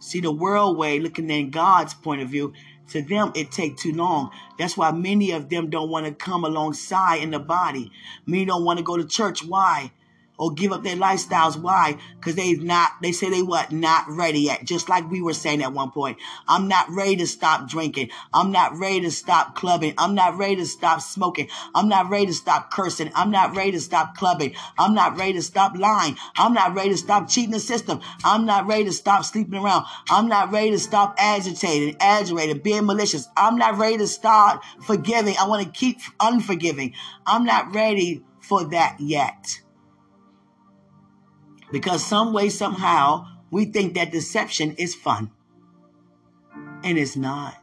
See the world way, looking in God's point of view, to them it take too long. That's why many of them don't want to come alongside in the body. Many don't want to go to church. Why? Or give up their lifestyles. Why? Because they not, they say they what? Not ready yet. Just like we were saying at one point. I'm not ready to stop drinking. I'm not ready to stop clubbing. I'm not ready to stop smoking. I'm not ready to stop cursing. I'm not ready to stop clubbing. I'm not ready to stop lying. I'm not ready to stop cheating the system. I'm not ready to stop sleeping around. I'm not ready to stop agitating, agitating, being malicious. I'm not ready to start forgiving. I want to keep unforgiving. I'm not ready for that yet. Because some way, somehow, we think that deception is fun. And it's not.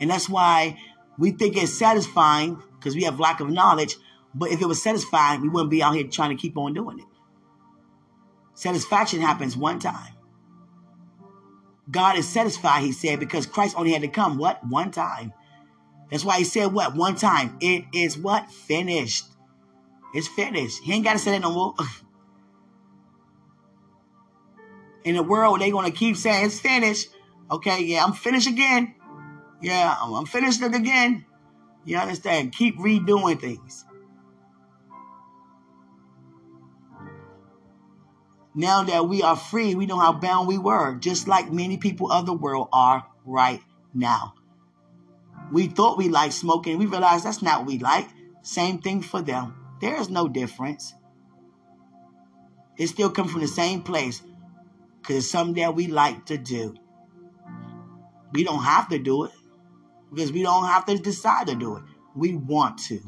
And that's why we think it's satisfying because we have lack of knowledge. But if it was satisfying, we wouldn't be out here trying to keep on doing it. Satisfaction happens one time. God is satisfied, he said, because Christ only had to come, what? One time. That's why he said, what? One time. It is what? Finished. It's finished. He ain't got to say that no more. (laughs) in the world, they're going to keep saying it's finished. Okay, yeah, I'm finished again. Yeah, I'm, I'm finished again. You understand? Keep redoing things. Now that we are free, we know how bound we were, just like many people of the world are right now. We thought we liked smoking. We realized that's not what we like. Same thing for them. There is no difference. It still comes from the same place because it's something that we like to do. We don't have to do it because we don't have to decide to do it. We want to.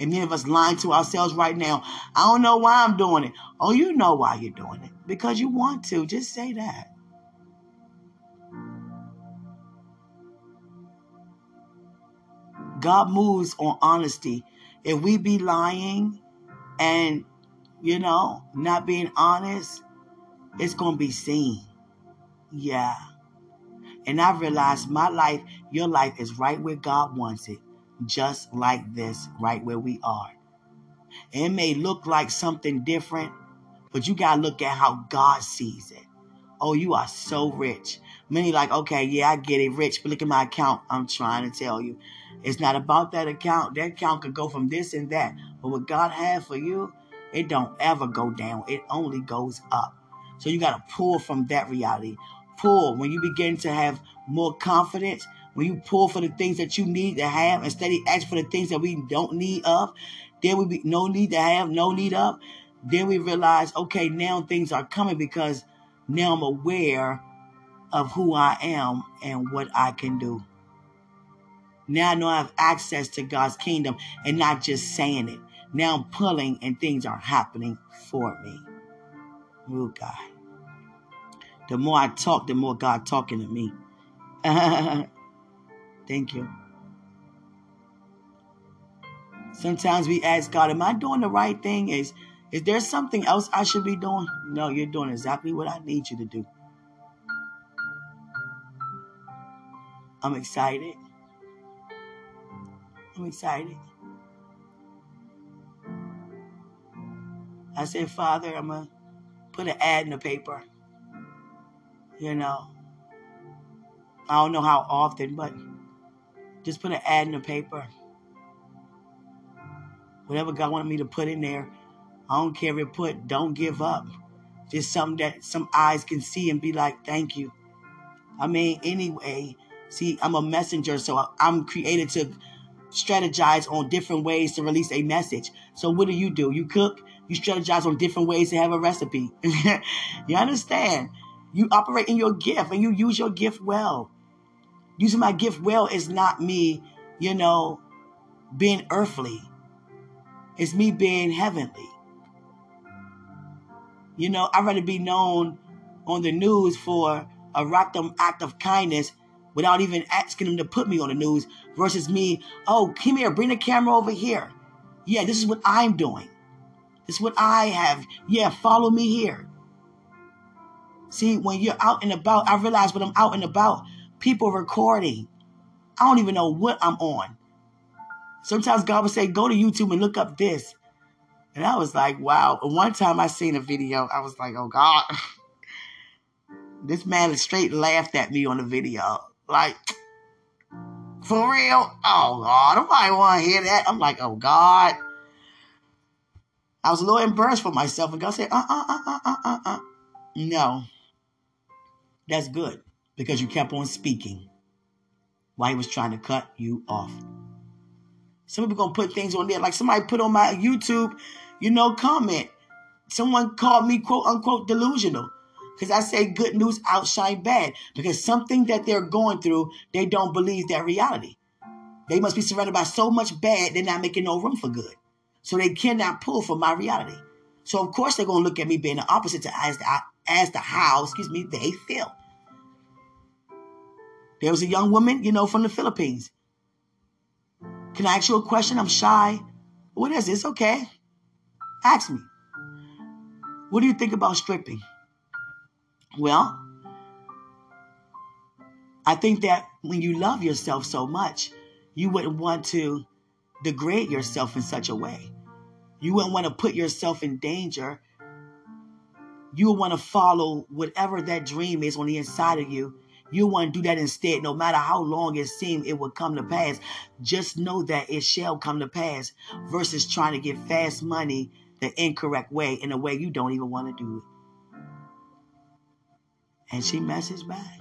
And many of us lying to ourselves right now. I don't know why I'm doing it. Oh, you know why you're doing it. Because you want to. Just say that. God moves on honesty. If we be lying and, you know, not being honest, it's going to be seen. Yeah. And I realized my life, your life is right where God wants it, just like this, right where we are. it may look like something different, but you got to look at how God sees it. Oh, you are so rich. Many like, okay, yeah, I get it, rich, but look at my account. I'm trying to tell you. It's not about that account. That account could go from this and that. But what God has for you, it don't ever go down. It only goes up. So you got to pull from that reality. Pull when you begin to have more confidence. When you pull for the things that you need to have instead of ask for the things that we don't need of, then we be no need to have, no need of. Then we realize, okay, now things are coming because now I'm aware of who I am and what I can do. Now I know I have access to God's kingdom and not just saying it. Now I'm pulling and things are happening for me. Oh, God. The more I talk, the more God talking to me. (laughs) Thank you. Sometimes we ask God, Am I doing the right thing? Is is there something else I should be doing? No, you're doing exactly what I need you to do. I'm excited. I'm excited. I said, Father, I'm to put an ad in the paper. You know, I don't know how often, but just put an ad in the paper. Whatever God wanted me to put in there, I don't care if it put don't give up. Just something that some eyes can see and be like, thank you. I mean, anyway, see, I'm a messenger, so I'm created to strategize on different ways to release a message. So what do you do? You cook, you strategize on different ways to have a recipe. (laughs) you understand? You operate in your gift and you use your gift well. Using my gift well is not me, you know, being earthly. It's me being heavenly. You know, I'd rather be known on the news for a random act of kindness without even asking them to put me on the news versus me, oh, come here, bring the camera over here. Yeah, this is what I'm doing. Is what I have. Yeah, follow me here. See, when you're out and about, I realize when I'm out and about, people recording. I don't even know what I'm on. Sometimes God would say, go to YouTube and look up this. And I was like, wow. One time I seen a video, I was like, oh God. (laughs) this man straight laughed at me on the video. Like, for real? Oh God, nobody want to hear that. I'm like, oh God. I was a little embarrassed for myself, and God said, uh uh uh uh uh uh uh. No. That's good because you kept on speaking while he was trying to cut you off. Some people gonna put things on there, like somebody put on my YouTube, you know, comment. Someone called me quote unquote delusional. Because I say good news outshine bad. Because something that they're going through, they don't believe that reality. They must be surrounded by so much bad, they're not making no room for good. So they cannot pull from my reality. So of course they're gonna look at me being the opposite to as the as the how, excuse me, they feel. There was a young woman, you know, from the Philippines. Can I ask you a question? I'm shy. What is this? Okay. Ask me. What do you think about stripping? Well, I think that when you love yourself so much, you wouldn't want to degrade yourself in such a way. You wouldn't want to put yourself in danger. You would want to follow whatever that dream is on the inside of you. You want to do that instead, no matter how long it seems it will come to pass. Just know that it shall come to pass versus trying to get fast money the incorrect way in a way you don't even want to do it. And she messaged back.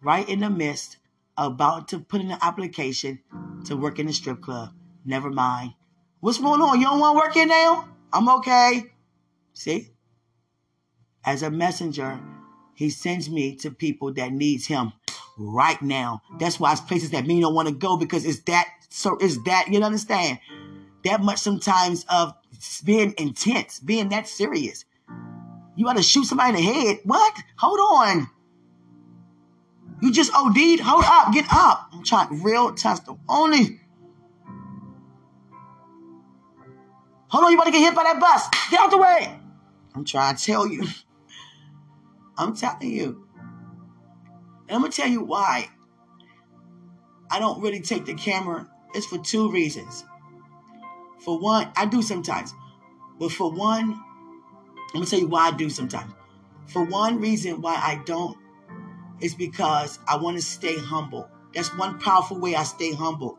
Right in the midst, about to put in an application to work in the strip club. Never mind. What's going on? You don't want to work here now? I'm okay. See? As a messenger, he sends me to people that needs him right now. That's why it's places that me don't want to go because it's that so it's that you understand that much sometimes of being intense, being that serious. You got to shoot somebody in the head. What? Hold on. You just OD'd? Hold up. Get up. I'm trying real testimony. Hold on. You about to get hit by that bus. Get out the way. I'm trying to tell you. I'm telling you. And I'm going to tell you why I don't really take the camera. It's for two reasons. For one, I do sometimes. But for one, I'm gonna tell you why I do sometimes. For one reason why I don't is because I want to stay humble. That's one powerful way I stay humble.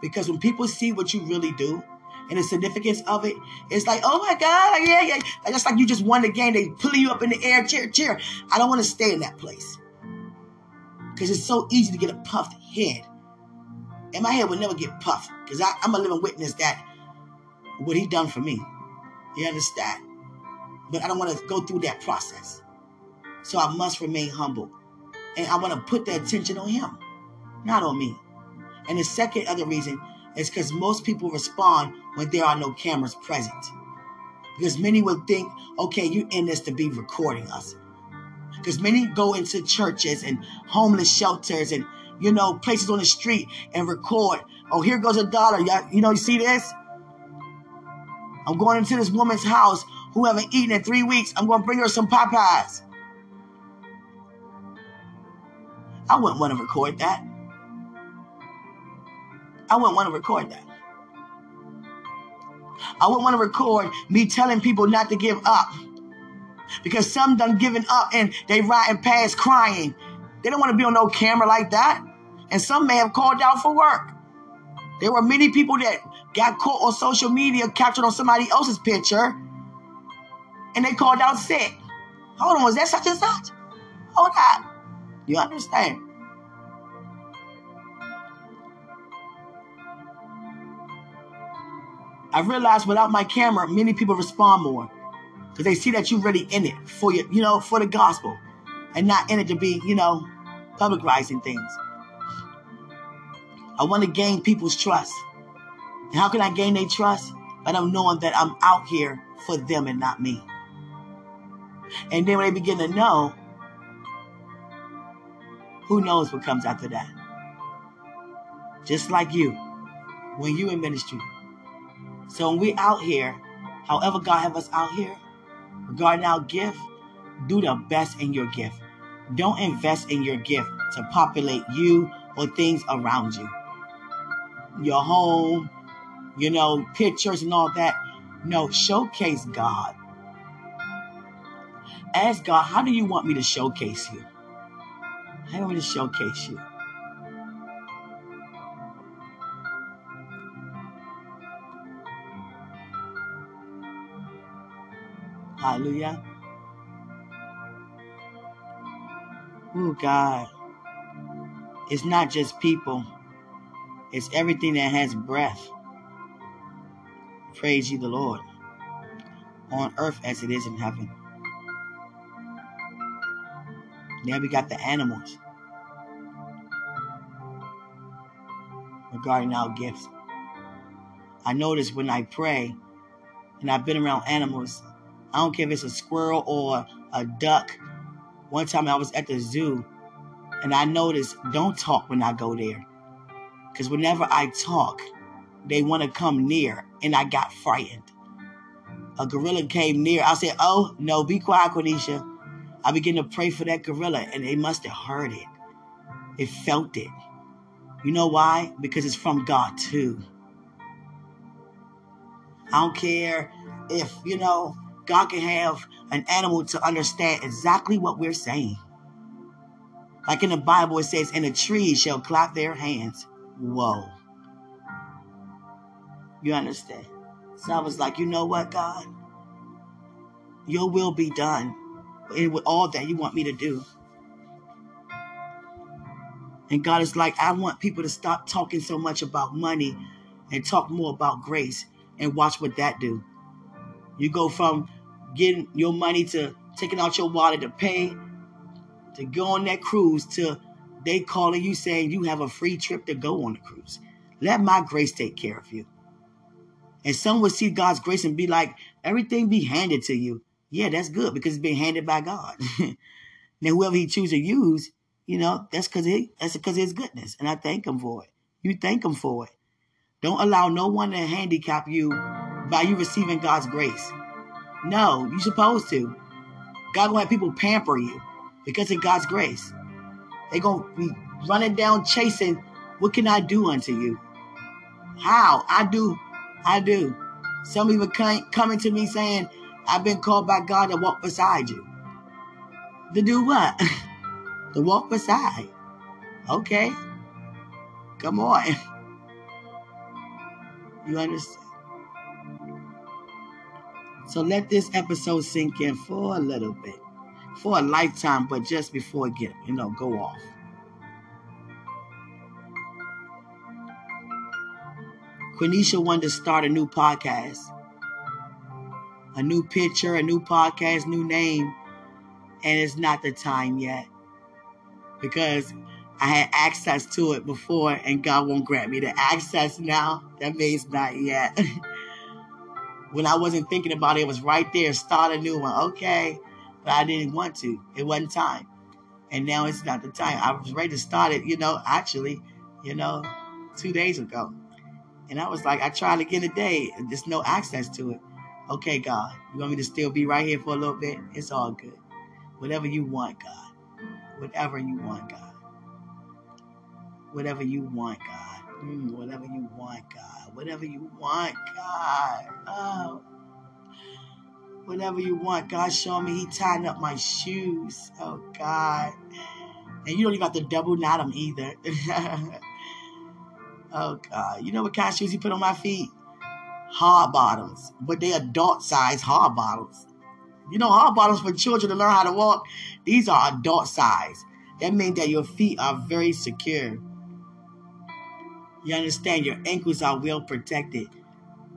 Because when people see what you really do and the significance of it, it's like, oh my God, yeah, yeah. Just like you just won the game, they pull you up in the air, cheer, cheer. I don't want to stay in that place. Because it's so easy to get a puffed head. And my head will never get puffed. Because I'm a living witness that what he done for me. You understand? but I don't want to go through that process. So I must remain humble. And I want to put the attention on him, not on me. And the second other reason is because most people respond when there are no cameras present. Because many would think, okay, you're in this to be recording us. Because many go into churches and homeless shelters and, you know, places on the street and record. Oh, here goes a dollar. You know, you see this? I'm going into this woman's house who haven't eaten in three weeks. I'm going to bring her some Popeyes. I wouldn't want to record that. I wouldn't want to record that. I wouldn't want to record me telling people not to give up. Because some done giving up and they riding past crying. They don't want to be on no camera like that. And some may have called out for work. There were many people that got caught on social media captured on somebody else's picture and they called out sick. Hold on, was that such and such? Hold on. You understand? I realized without my camera, many people respond more because they see that you're really in it for you, you know, for the gospel, and not in it to be, you know, publicizing things. I want to gain people's trust. And how can I gain their trust? By them knowing that I'm out here for them and not me. And then when they begin to know, who knows what comes after that? Just like you, when you in ministry. So when we out here, however God have us out here, regarding our gift, do the best in your gift. Don't invest in your gift to populate you or things around you. Your home, you know, pictures and all that. No, showcase God. Ask God, how do you want me to showcase you? You want to showcase you? Hallelujah. Oh, God. It's not just people, it's everything that has breath. Praise ye the Lord. On earth as it is in heaven. Then we got the animals regarding our gifts. I notice when I pray, and I've been around animals, I don't care if it's a squirrel or a duck. One time I was at the zoo and I noticed don't talk when I go there. Because whenever I talk, they want to come near and I got frightened. A gorilla came near. I said, Oh, no, be quiet, Quinneisha. I began to pray for that gorilla and they must have heard it. It felt it. You know why? Because it's from God too. I don't care if, you know, God can have an animal to understand exactly what we're saying. Like in the Bible, it says, and the trees shall clap their hands. Whoa. You understand? So I was like, you know what, God? Your will be done Eh, with all that you want me to do. And God is like, I want people to stop talking so much about money and talk more about grace and watch what that do. You go from getting your money to taking out your wallet to pay to go on that cruise to they calling you saying you have a free trip to go on the cruise. Let my grace take care of you. And some will see God's grace and be like, everything be handed to you. Yeah, that's good because it's been handed by God. (laughs) now, whoever He chooses to use, you know, that's because he that's because His goodness, and I thank Him for it. You thank Him for it. Don't allow no one to handicap you by you receiving God's grace. No, you're supposed to. God gonna have people pamper you because of God's grace. They gonna be running down chasing. What can I do unto you? How? I do. I do. Some even coming to me saying, I've been called by God to walk beside you. To do what? (laughs) to walk beside. Okay. Come on. (laughs) You understand? So let this episode sink in for a little bit, for a lifetime, but just before it get, you know, go off. Quinneisha wanted to start a new podcast, a new picture, a new podcast, new name, and it's not the time yet because I had access to it before, and God won't grant me the access now. That means not yet. (laughs) when I wasn't thinking about it, it was right there. Start a new one. Okay. But I didn't want to. It wasn't time. And now it's not the time. I was ready to start it, you know, actually, you know, two days ago. And I was like, I tried again today. And there's no access to it. Okay, God, you want me to still be right here for a little bit? It's all good. Whatever you want, God. Whatever you want, God. Whatever you want, God. Mm, whatever you want, God whatever you want, God. Oh, whatever you want. God showing me He tying up my shoes. Oh, God. And you don't even have to double knot them either. (laughs) oh, God. You know what kind of shoes He put on my feet? Hard bottoms. But they are adult size hard bottoms. You know, hard bottoms for children to learn how to walk. These are adult size. That means that your feet are very secure. You understand? Your ankles are well protected.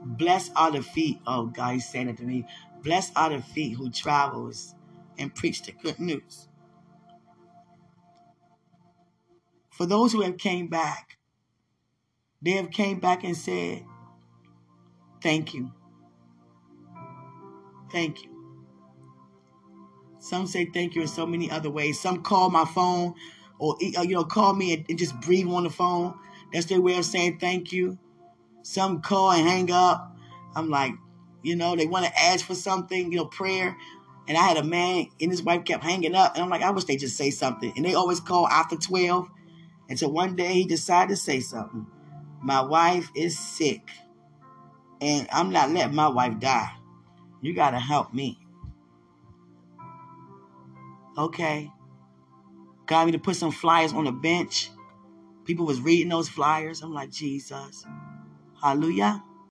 Blessed are the feet. Oh, God, he's saying it to me. Blessed are the feet who travels and preach the good news. For those who have came back, they have came back and said, thank you. Thank you. Some say thank you in so many other ways. Some call my phone or, uh, you know, call me and, just breathe on the phone. That's their way of saying thank you. Some call and hang up. I'm like, you know, they want to ask for something, you know, prayer. And I had a man and his wife kept hanging up. And I'm like, I wish they just say something. And they always call after 12. And so one day he decided to say something. My wife is sick. And I'm not letting my wife die. You got to help me. Okay. Got me to put some flyers on the bench. People was reading those flyers. I'm like, Jesus. Hallelujah.